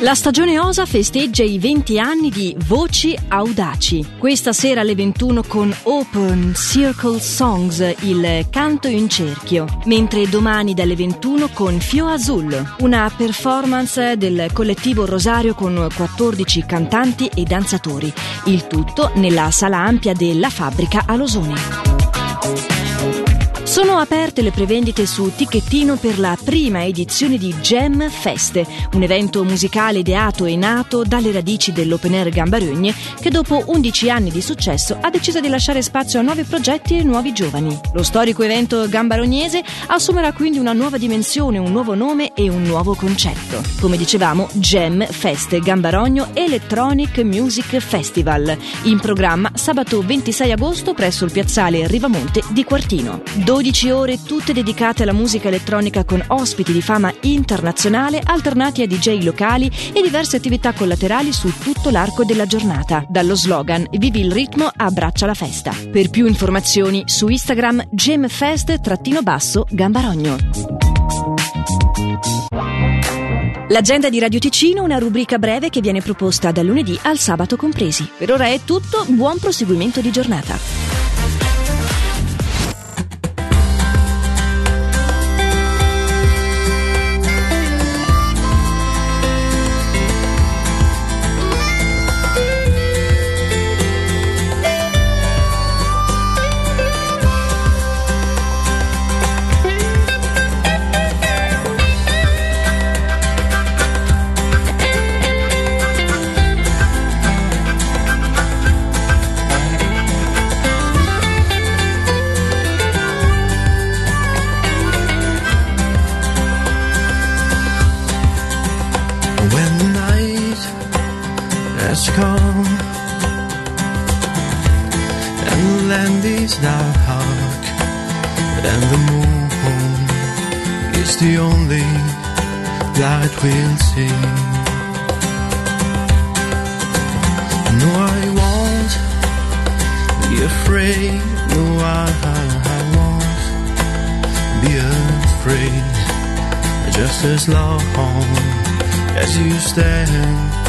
La stagione Osa festeggia i 20 anni di Voci Audaci. Questa sera alle 21 con Open Circle Songs, il canto in cerchio, mentre domani dalle 21 con Fio Azul, una performance del collettivo Rosario con 14 cantanti e danzatori. Il tutto nella sala ampia della fabbrica a Losone. Sono aperte le prevendite su Ticchettino per la prima edizione di Jam Feste, un evento musicale ideato e nato dalle radici dell'Open Air Gambarogne che dopo 11 anni di successo ha deciso di lasciare spazio a nuovi progetti e nuovi giovani. Lo storico evento gambarognese assumerà quindi una nuova dimensione, un nuovo nome e un nuovo concetto. Come dicevamo, Jam Feste Gambarogno Electronic Music Festival, in programma sabato 26 agosto presso il piazzale Rivamonte di Quartino. 12 ore tutte dedicate alla musica elettronica con ospiti di fama internazionale alternati a DJ locali e diverse attività collaterali su tutto l'arco della giornata. Dallo slogan Vivi il ritmo, abbraccia la festa. Per più informazioni su Instagram gemfest-gambarogno. L'agenda di Radio Ticino, una rubrica breve che viene proposta dal lunedì al sabato compresi. Per ora è tutto, buon proseguimento di giornata. Has come. And the land is now dark And the moon is the only light we'll see. No, I won't be afraid. No, I, I won't be afraid. Just as long as you stand stand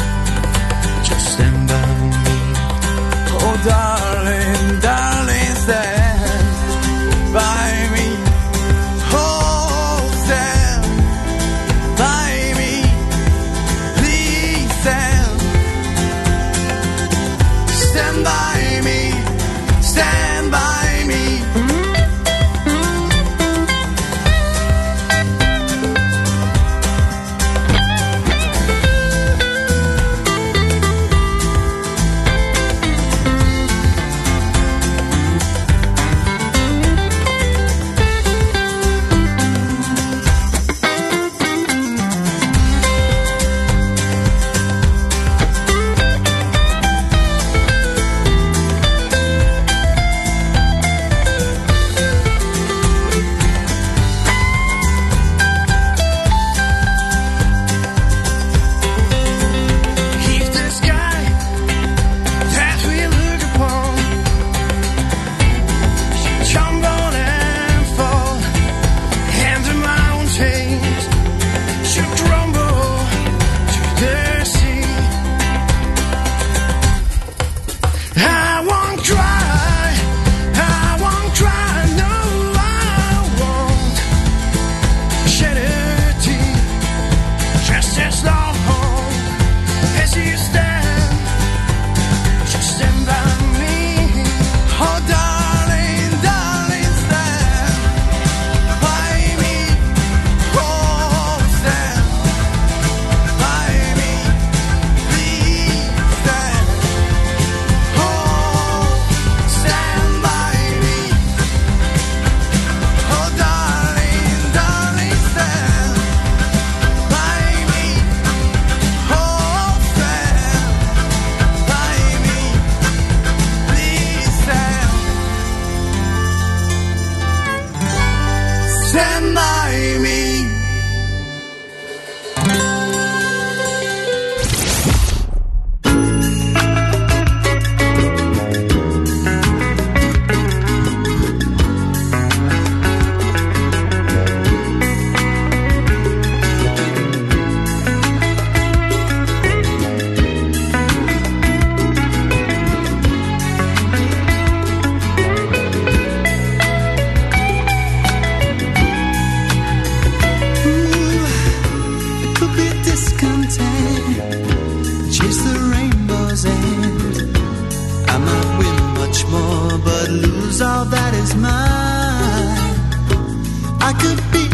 is the rainbow's end. I might win much more, but lose all that is mine. I could be